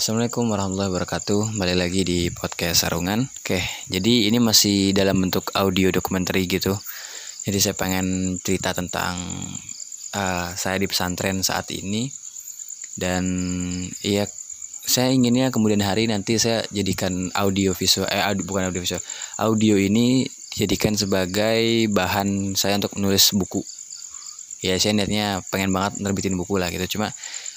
Assalamualaikum warahmatullahi wabarakatuh. Balik lagi di podcast Sarungan. Oke, jadi ini masih dalam bentuk audio dokumenter gitu. Jadi saya pengen cerita tentang uh, Saya di pesantren saat ini. Dan iya saya inginnya kemudian hari nanti saya jadikan audio visual Eh audio, bukan audio visual. Audio ini dijadikan sebagai bahan saya untuk menulis buku. Ya saya niatnya pengen banget nerbitin buku lah gitu. Cuma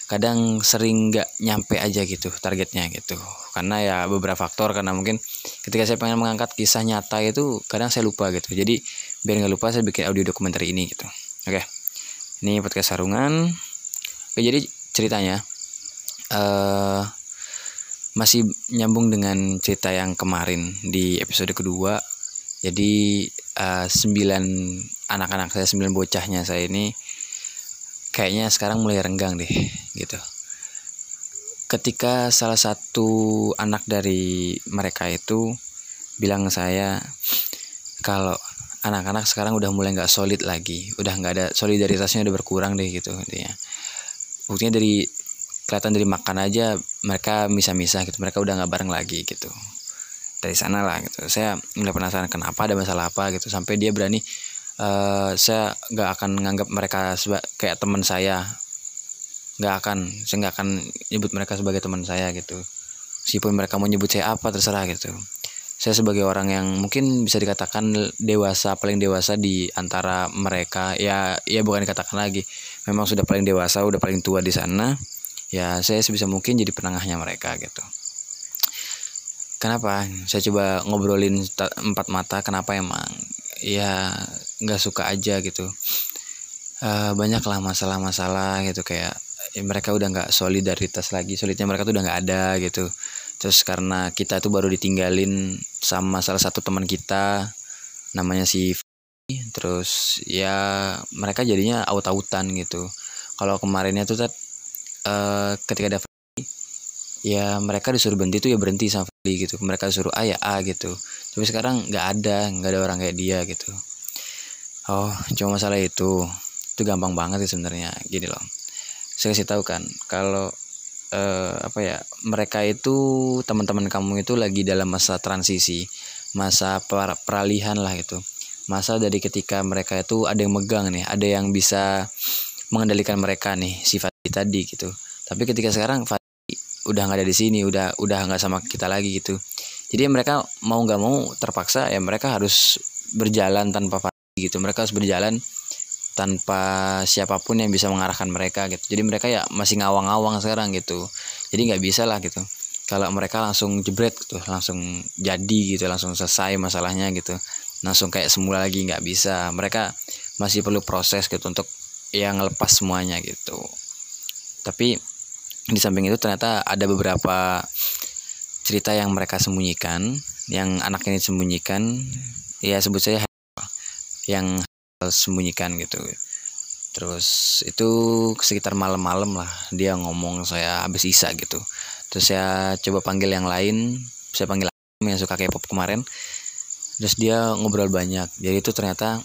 kadang sering nggak nyampe aja gitu targetnya gitu. Karena ya beberapa faktor karena mungkin ketika saya pengen mengangkat kisah nyata itu kadang saya lupa gitu. Jadi biar nggak lupa saya bikin audio dokumenter ini gitu. Oke ini podcast sarungan. Oke jadi ceritanya uh, masih nyambung dengan cerita yang kemarin di episode kedua. Jadi uh, sembilan anak-anak saya sembilan bocahnya saya ini kayaknya sekarang mulai renggang deh gitu. Ketika salah satu anak dari mereka itu bilang saya kalau anak-anak sekarang udah mulai nggak solid lagi udah nggak ada solidaritasnya udah berkurang deh gitu intinya. Buktinya dari kelihatan dari makan aja mereka misah-misah gitu mereka udah nggak bareng lagi gitu. Dari sana lah gitu. Saya nggak penasaran kenapa ada masalah apa gitu sampai dia berani uh, saya nggak akan menganggap mereka seba- kayak teman saya. Nggak akan saya nggak akan nyebut mereka sebagai teman saya gitu. Meskipun mereka mau nyebut saya apa terserah gitu. Saya sebagai orang yang mungkin bisa dikatakan dewasa paling dewasa di antara mereka. Ya ya bukan dikatakan lagi. Memang sudah paling dewasa udah paling tua di sana. Ya saya sebisa mungkin jadi penengahnya mereka gitu. Kenapa? Saya coba ngobrolin empat mata kenapa emang? Ya nggak suka aja gitu. Uh, banyak lah masalah-masalah gitu kayak ya mereka udah nggak solidaritas lagi solidnya mereka tuh udah nggak ada gitu. Terus karena kita tuh baru ditinggalin sama salah satu teman kita namanya si terus ya mereka jadinya aut-autan gitu. Kalau kemarinnya tuh uh, ketika ada ya mereka disuruh berhenti tuh ya berhenti sama Feli gitu. Mereka disuruh A ya A gitu. Tapi sekarang nggak ada nggak ada orang kayak dia gitu oh cuma masalah itu. Itu gampang banget sih sebenarnya. Gini loh. Saya kasih tahu kan kalau eh, apa ya mereka itu teman-teman kamu itu lagi dalam masa transisi masa per peralihan lah gitu. Masa dari ketika mereka itu ada yang megang nih ada yang bisa mengendalikan mereka nih sifat tadi gitu. Tapi ketika sekarang udah nggak ada di sini udah udah nggak sama kita lagi gitu. Jadi mereka mau nggak mau terpaksa ya mereka harus berjalan tanpa gitu. Mereka harus berjalan tanpa siapa pun yang bisa mengarahkan mereka gitu. Jadi mereka ya masih ngawang-ngawang sekarang gitu. Jadi nggak bisa lah gitu. Kalau mereka langsung jebret gitu. Langsung jadi gitu. Langsung selesai masalahnya gitu. Langsung kayak semula lagi nggak bisa. Mereka masih perlu proses gitu untuk yang lepas semuanya gitu. Tapi di samping itu ternyata ada beberapa cerita yang mereka sembunyikan yang anak ini sembunyikan ya sebut saya yang sembunyikan gitu. Terus itu sekitar malam-malam lah dia ngomong saya habis isa gitu. Terus saya coba panggil yang lain saya panggil yang suka K-pop kemarin. Terus dia ngobrol banyak. Jadi itu ternyata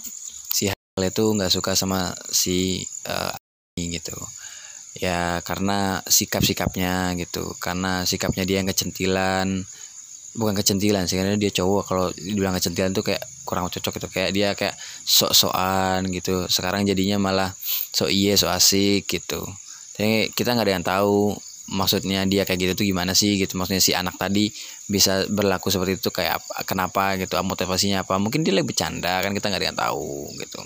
si Hal itu nggak suka sama si uh, gitu. Ya karena sikap-sikapnya gitu. Karena sikapnya dia yang kecentilan bukan kecentilan sih karena dia cowok kalau dibilang kecentilan tuh kayak kurang cocok gitu. Kayak dia kayak sok-sokan gitu. Sekarang jadinya malah sok iye sok asik gitu. Tapi kita nggak ada yang tahu maksudnya dia kayak gitu tuh gimana sih gitu. Maksudnya si anak tadi bisa berlaku seperti itu kayak apa, kenapa gitu motivasinya apa. Mungkin dia lebih bercanda kan kita nggak ada yang tahu gitu.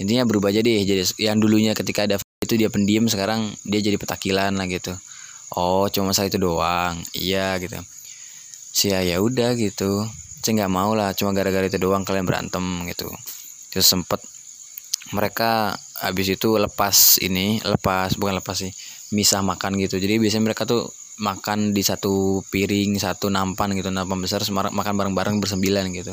Intinya berubah jadi jadi yang dulunya ketika ada itu dia pendiam sekarang dia jadi petakilan lah gitu. Oh cuma masalah itu doang. Iya gitu sih ya, ya udah gitu. Saya nggak mau lah cuma gara-gara itu doang kalian berantem gitu. Terus sempet mereka habis itu lepas ini lepas bukan lepas sih misah makan gitu. Jadi biasanya mereka tuh makan di satu piring satu nampan gitu nampan besar makan bareng-bareng bersembilan gitu.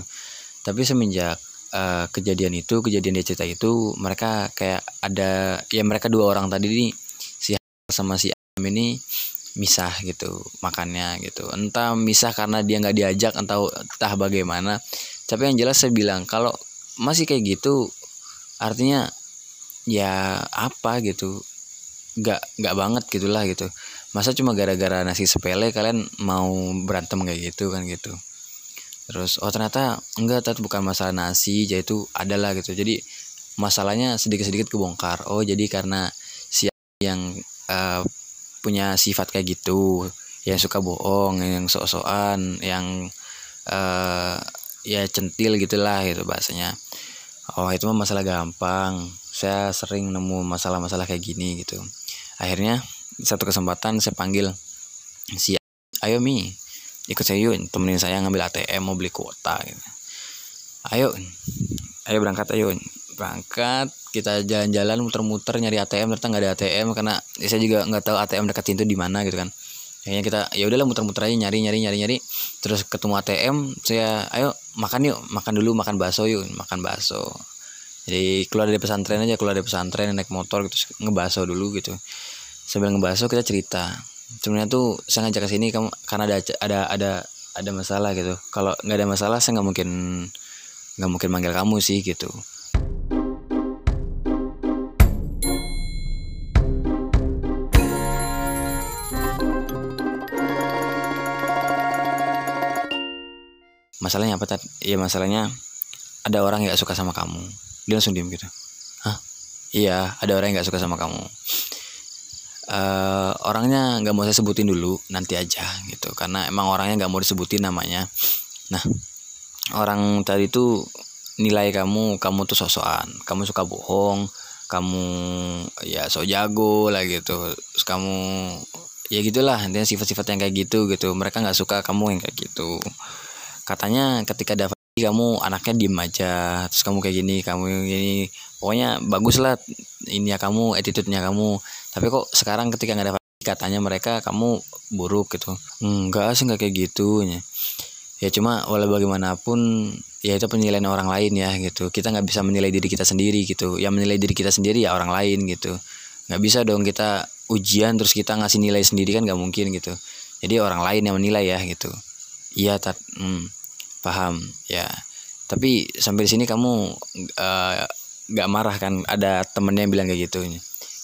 Tapi semenjak uh, kejadian itu kejadian dia cerita itu mereka kayak ada ya mereka dua orang tadi nih si sama si Am ini misah gitu makannya gitu. Entah misah karena dia nggak diajak entah entah bagaimana. Tapi yang jelas saya bilang kalau masih kayak gitu artinya ya apa gitu nggak nggak banget gitulah gitu. Masa cuma gara-gara nasi sepele kalian mau berantem kayak gitu kan gitu. Terus oh ternyata enggak tat bukan masalah nasi jadi itu adalah gitu. Jadi masalahnya sedikit-sedikit kebongkar. Oh jadi karena si yang uh, punya sifat kayak gitu yang suka bohong yang sok-sokan yang uh, ya centil gitulah gitu bahasanya. Oh itu mah masalah gampang. Saya sering nemu masalah-masalah kayak gini gitu. Akhirnya satu kesempatan saya panggil si ayo mi ikut saya yuk temenin saya ngambil ATM mau beli kuota gitu. ayo ayo berangkat ayo. Berangkat kita jalan-jalan muter-muter nyari ATM ternyata nggak ada ATM karena ya saya juga nggak tahu ATM dekat itu di mana gitu kan. Kayaknya kita ya udahlah muter-muter aja nyari nyari nyari nyari. Terus ketemu ATM saya ayo makan yuk makan dulu makan bakso yuk. Makan bakso. Jadi keluar dari pesantren aja keluar dari pesantren naik motor gitu ngebaso dulu gitu. Sambil ngebahas kita cerita. Sebenarnya tuh saya ngajak ke sini karena ada ada ada ada masalah gitu. Kalau nggak ada masalah saya nggak mungkin nggak mungkin manggil kamu sih gitu masalahnya apa tadi ya masalahnya ada orang yang gak suka sama kamu. Dia langsung diem gitu. Hah? Iya ada orang yang gak suka sama kamu. Uh, orangnya nggak mau saya sebutin dulu nanti aja gitu. Karena emang orangnya nggak mau disebutin namanya. Nah orang tadi itu nilai kamu kamu tuh sosokan kamu suka bohong kamu ya so jago lah gitu. Terus kamu ya gitulah intinya sifat-sifat yang kayak gitu gitu. Mereka nggak suka kamu yang kayak gitu katanya ketika dapat kamu anaknya diem aja terus kamu kayak gini kamu gini. Pokoknya bagus lah ini ya kamu attitude-nya kamu. Tapi kok sekarang ketika nggak ada katanya mereka kamu buruk gitu. Enggak sih enggak kayak gitu ya cuma walau bagaimanapun ya itu penilaian orang lain ya gitu. Kita nggak bisa menilai diri kita sendiri gitu. Yang menilai diri kita sendiri ya orang lain gitu. Nggak bisa dong kita ujian terus kita ngasih nilai sendiri kan nggak mungkin gitu. Jadi orang lain yang menilai ya gitu. Iya tat. Hmm paham ya. Tapi sampai di sini kamu uh, marah kan? Ada temennya yang bilang kayak gitu.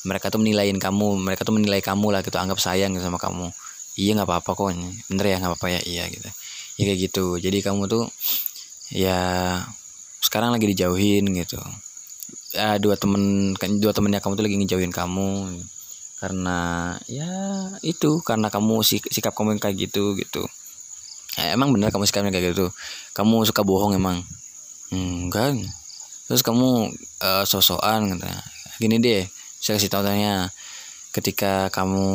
Mereka tuh menilaiin kamu mereka tuh menilai kamu lah gitu anggap sayang sama kamu. Iya nggak apa-apa kok. Bener ya nggak apa-apa ya? Iya gitu. Ya kayak gitu. Jadi kamu tuh ya sekarang lagi dijauhin gitu. Ya dua temen kan dua temennya kamu tuh lagi ngejauhin kamu. Karena ya itu. Karena kamu sik sikap kamu yang kayak gitu gitu eh, emang bener kamu sikapnya kayak gitu. Kamu suka bohong emang? Enggak. Terus kamu uh, sosokan katanya gini deh saya kasih tanya. Ketika kamu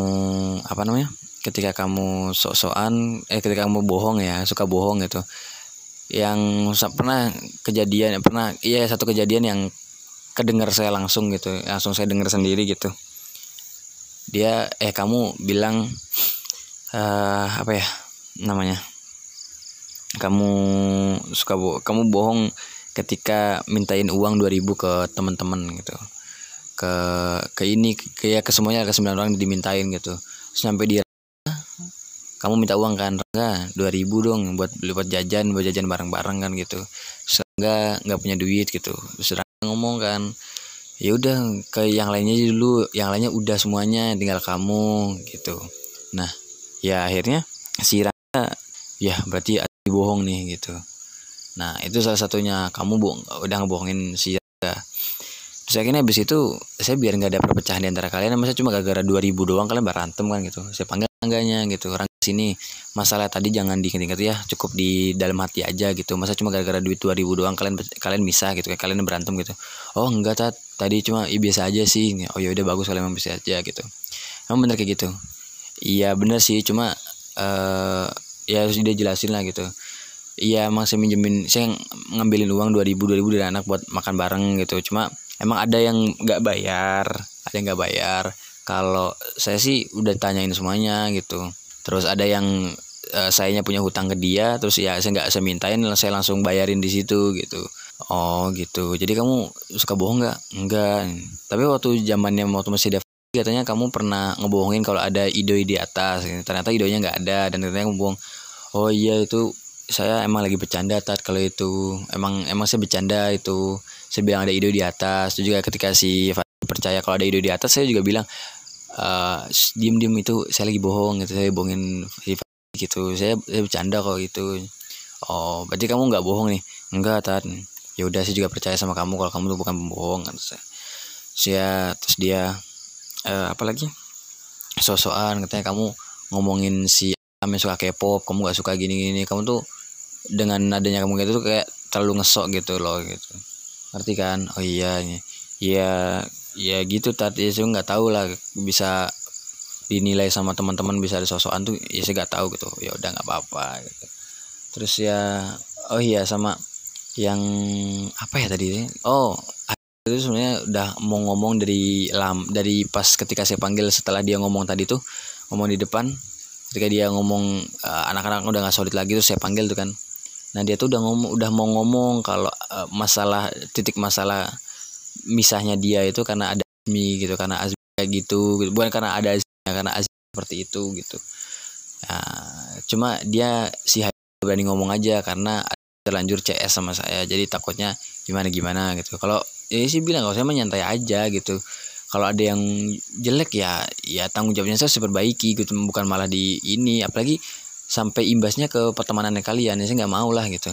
apa namanya? Ketika kamu sok-sokan eh ketika kamu bohong ya suka bohong gitu. Yang pernah kejadian pernah iya satu kejadian yang kedengar saya langsung gitu langsung saya dengar sendiri gitu. Dia eh kamu bilang uh, apa ya namanya kamu suka bo kamu bohong ketika mintain uang 2000 ke teman-teman gitu. Ke ke ini kayak ke semuanya ke sembilan orang dimintain gitu. Sampai dia kamu minta uang kan? Enggak 2000 dong buat beli buat jajan buat jajan bareng-bareng kan gitu. Enggak nggak punya duit gitu. Terus ngomong kan ya udah ke yang lainnya dulu. Yang lainnya udah semuanya tinggal kamu gitu. Nah ya akhirnya si Rangga ya berarti bohong nih gitu. Nah itu salah satunya. Kamu bohong udah ngebohongin si Yaga terus akhirnya habis itu saya biar nggak ada perpecahan di antara kalian masa cuma gara-gara 2000 doang kalian berantem kan gitu. Saya panggil enggaknya gitu. Orang sini masalah tadi jangan diinget-inget ya cukup di dalam hati aja gitu. Masa cuma gara-gara duit 2000 doang kalian kalian bisa gitu. Kayak kalian berantem gitu. Oh enggak tat. Tadi cuma ya, biasa aja sih. Oh ya udah bagus kalian bisa aja gitu. Emang bener kayak gitu? Iya bener sih. Cuma uh, ya harus dia jelasin lah gitu. Iya emang saya minjemin saya ngambilin uang 2000 2000 dari anak buat makan bareng gitu. Cuma emang ada yang nggak bayar ada yang nggak bayar. Kalau saya sih udah tanyain semuanya gitu. Terus ada yang uh, sayanya punya hutang ke dia terus ya saya nggak saya mintain saya langsung bayarin di situ gitu. Oh gitu. Jadi kamu suka bohong nggak? Enggak tapi waktu zamannya waktu masih ada katanya kamu pernah ngebohongin kalau ada idoi di atas ternyata idonya nggak ada dan ternyata kamu bohong oh iya itu saya emang lagi bercanda tat kalau itu. Emang emang saya bercanda itu. Saya bilang ada idoi di atas. Itu juga ketika si percaya kalau ada idoi di atas saya juga bilang uh, diem diem itu saya lagi bohong gitu. Saya bohongin gitu. Saya, saya bercanda kok gitu. Oh berarti kamu nggak bohong nih? Enggak tan ya udah saya juga percaya sama kamu kalau kamu tuh bukan pembohong kan saya, saya terus dia uh, apa lagi? Sosokan katanya kamu ngomongin si kami suka K-pop kamu gak suka gini gini kamu tuh dengan adanya kamu gitu tuh kayak terlalu ngesok gitu loh gitu. Ngerti kan? Oh iya iya. Ya gitu tadi saya nggak tahu lah bisa dinilai sama teman-teman bisa ada sosokan tuh ya saya nggak tahu gitu. Ya udah nggak apa-apa gitu. Terus ya oh iya sama yang apa ya tadi oh itu sebenarnya udah mau ngomong dari lam dari pas ketika saya panggil setelah dia ngomong tadi tuh ngomong di depan ketika dia ngomong uh, anak-anak udah nggak solid lagi tuh saya panggil tuh kan. Nah dia tuh udah ngomong udah mau ngomong kalau uh, masalah titik masalah misahnya dia itu karena ada Azmi gitu karena Azmi kayak gitu, gitu. Bukan karena ada Azmi karena Azmi seperti itu gitu. Nah, cuma dia si berani ngomong aja karena terlanjur CS sama saya. Jadi takutnya gimana gimana gitu. Kalau ya sih bilang kalau saya menyantai aja gitu kalau ada yang jelek ya ya tanggung jawabnya saya perbaiki gitu. Bukan malah di ini apalagi sampai imbasnya ke pertemanan kalian. Ya saya nggak mau lah gitu.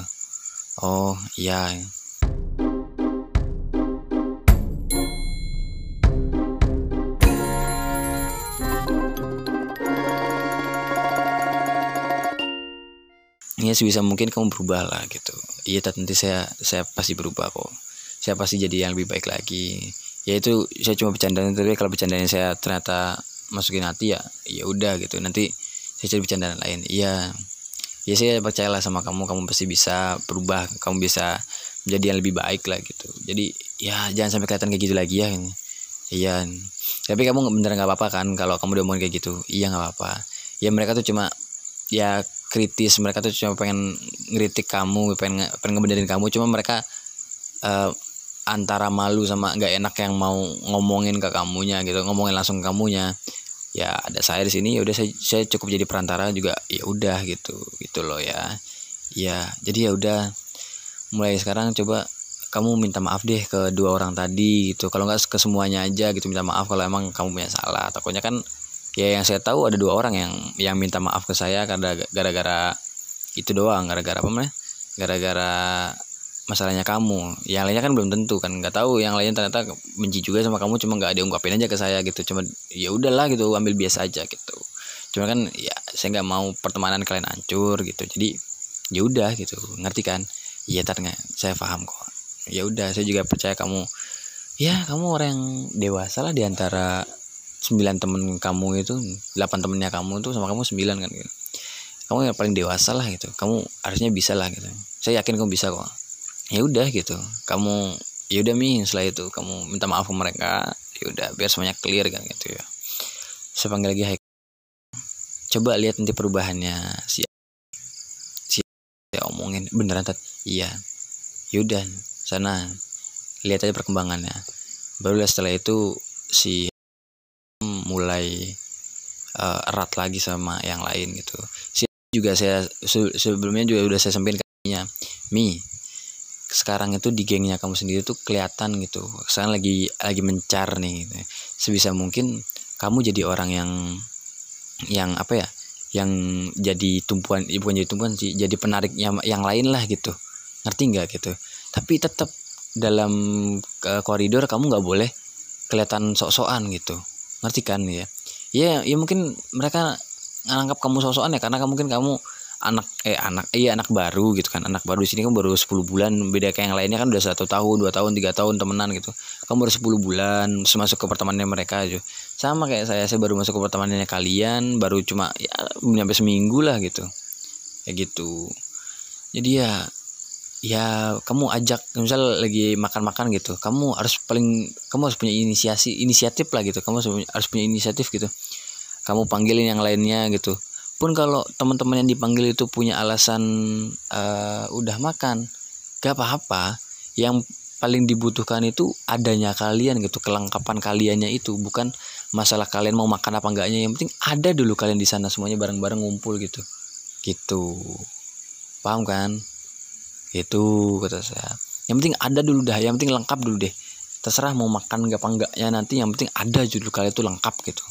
Oh iya. Ya sebisa mungkin kamu berubah lah gitu. Iya nanti saya saya pasti berubah kok. Saya pasti jadi yang lebih baik lagi ya itu saya cuma bercanda tapi kalau bercandanya saya ternyata masukin hati ya ya udah gitu. Nanti saya cari bercandaan lain. Iya. Ya saya percayalah sama kamu kamu pasti bisa berubah kamu bisa menjadi yang lebih baik lah gitu. Jadi ya jangan sampai kelihatan kayak gitu lagi ya iya. Tapi kamu bener nggak apa-apa kan kalau kamu udah mau kayak gitu? Iya nggak apa-apa. Ya mereka tuh cuma ya kritis mereka tuh cuma pengen ngeritik kamu pengen pengen ngebenerin kamu. Cuma mereka uh, antara malu sama nggak enak yang mau ngomongin ke kamunya gitu ngomongin langsung ke kamunya. Ya ada saya di sini ya udah saya, saya cukup jadi perantara juga ya udah gitu gitu loh ya. Ya jadi ya udah mulai sekarang coba kamu minta maaf deh ke dua orang tadi gitu. Kalau nggak ke semuanya aja gitu minta maaf kalau emang kamu punya salah. Takutnya kan ya yang saya tahu ada dua orang yang yang minta maaf ke saya karena gara-gara itu doang gara-gara apa namanya? Gara-gara masalahnya kamu. Yang lainnya kan belum tentu kan nggak tahu. Yang lainnya ternyata benci juga sama kamu cuma nggak ada ungkapin aja ke saya gitu. Cuma ya udahlah gitu ambil biasa aja gitu. Cuma kan ya saya nggak mau pertemanan kalian hancur gitu. Jadi ya udah gitu. Ngerti kan? Iya nggak saya paham kok. Ya udah saya juga percaya kamu. Ya kamu orang yang dewasa lah di antara sembilan temen kamu itu delapan temennya kamu tuh sama kamu sembilan kan gitu. Kamu yang paling dewasa lah gitu. Kamu harusnya bisa lah gitu. Saya yakin kamu bisa kok ya udah gitu. Kamu ya udah mi setelah itu kamu minta maaf ke mereka ya udah biar semuanya clear kan gitu ya. Saya panggil lagi Haik coba lihat nanti perubahannya. Si si ya omongin beneran tat? Iya. Yaudah sana lihat aja perkembangannya. Baru setelah itu si mulai uh, erat lagi sama yang lain gitu. Si juga saya sebelumnya juga udah saya sampaikan katanya mi sekarang itu di gengnya kamu sendiri tuh kelihatan gitu. Sekarang lagi lagi mencar nih gitu. sebisa mungkin kamu jadi orang yang yang apa ya yang jadi tumpuan ya bukan jadi tumpuan sih jadi penarik yang lain lah gitu. Ngerti nggak gitu? Tapi tetap dalam koridor kamu nggak boleh kelihatan sok-sokan gitu. Ngerti kan ya? Ya ya mungkin mereka nganggap kamu sok-sokan ya karena mungkin kamu anak eh anak iya anak baru gitu kan. Anak baru di sini kan baru 10 bulan. Beda kayak yang lainnya kan udah satu tahun dua tahun tiga tahun temenan gitu. Kamu baru 10 bulan masuk ke pertemanannya mereka aja. Sama kayak saya saya baru masuk ke pertemanannya kalian baru cuma ya nyampe seminggu lah gitu. Kayak gitu. Jadi ya ya kamu ajak misal lagi makan-makan gitu kamu harus paling kamu harus punya inisiasi inisiatif lah gitu. Kamu harus punya inisiatif gitu. Kamu panggilin yang lainnya gitu pun kalau teman-teman yang dipanggil itu punya alasan uh, udah makan gak apa-apa. Yang paling dibutuhkan itu adanya kalian gitu kelengkapan kaliannya itu. Bukan masalah kalian mau makan apa enggaknya. Yang penting ada dulu kalian di sana semuanya bareng-bareng ngumpul gitu. Gitu. Paham kan? Itu kata saya. Yang penting ada dulu dah yang penting lengkap dulu deh. Terserah mau makan gak apa enggaknya nanti yang penting ada dulu kalian itu lengkap gitu.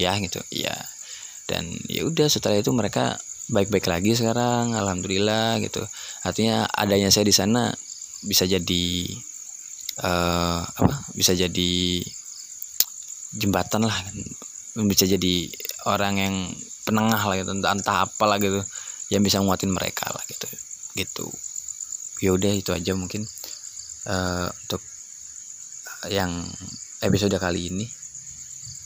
Ya gitu. Ya dan ya udah setelah itu mereka baik-baik lagi sekarang alhamdulillah gitu. Artinya adanya saya di sana bisa jadi uh, apa bisa jadi jembatan lah. Bisa jadi orang yang penengah lah gitu entah, entah apa lah gitu yang bisa nguatin mereka lah gitu gitu. Ya udah itu aja mungkin uh, untuk yang episode kali ini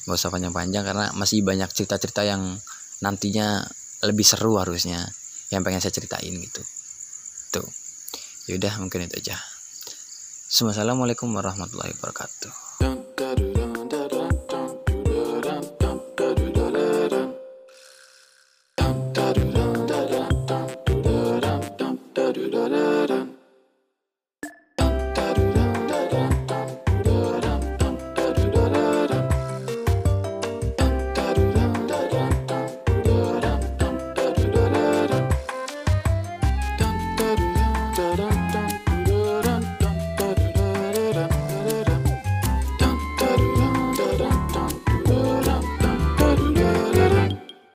gak usah panjang-panjang karena masih banyak cerita-cerita yang nantinya lebih seru harusnya yang pengen saya ceritain gitu. Tuh. Yaudah mungkin itu aja. Assalamualaikum warahmatullahi wabarakatuh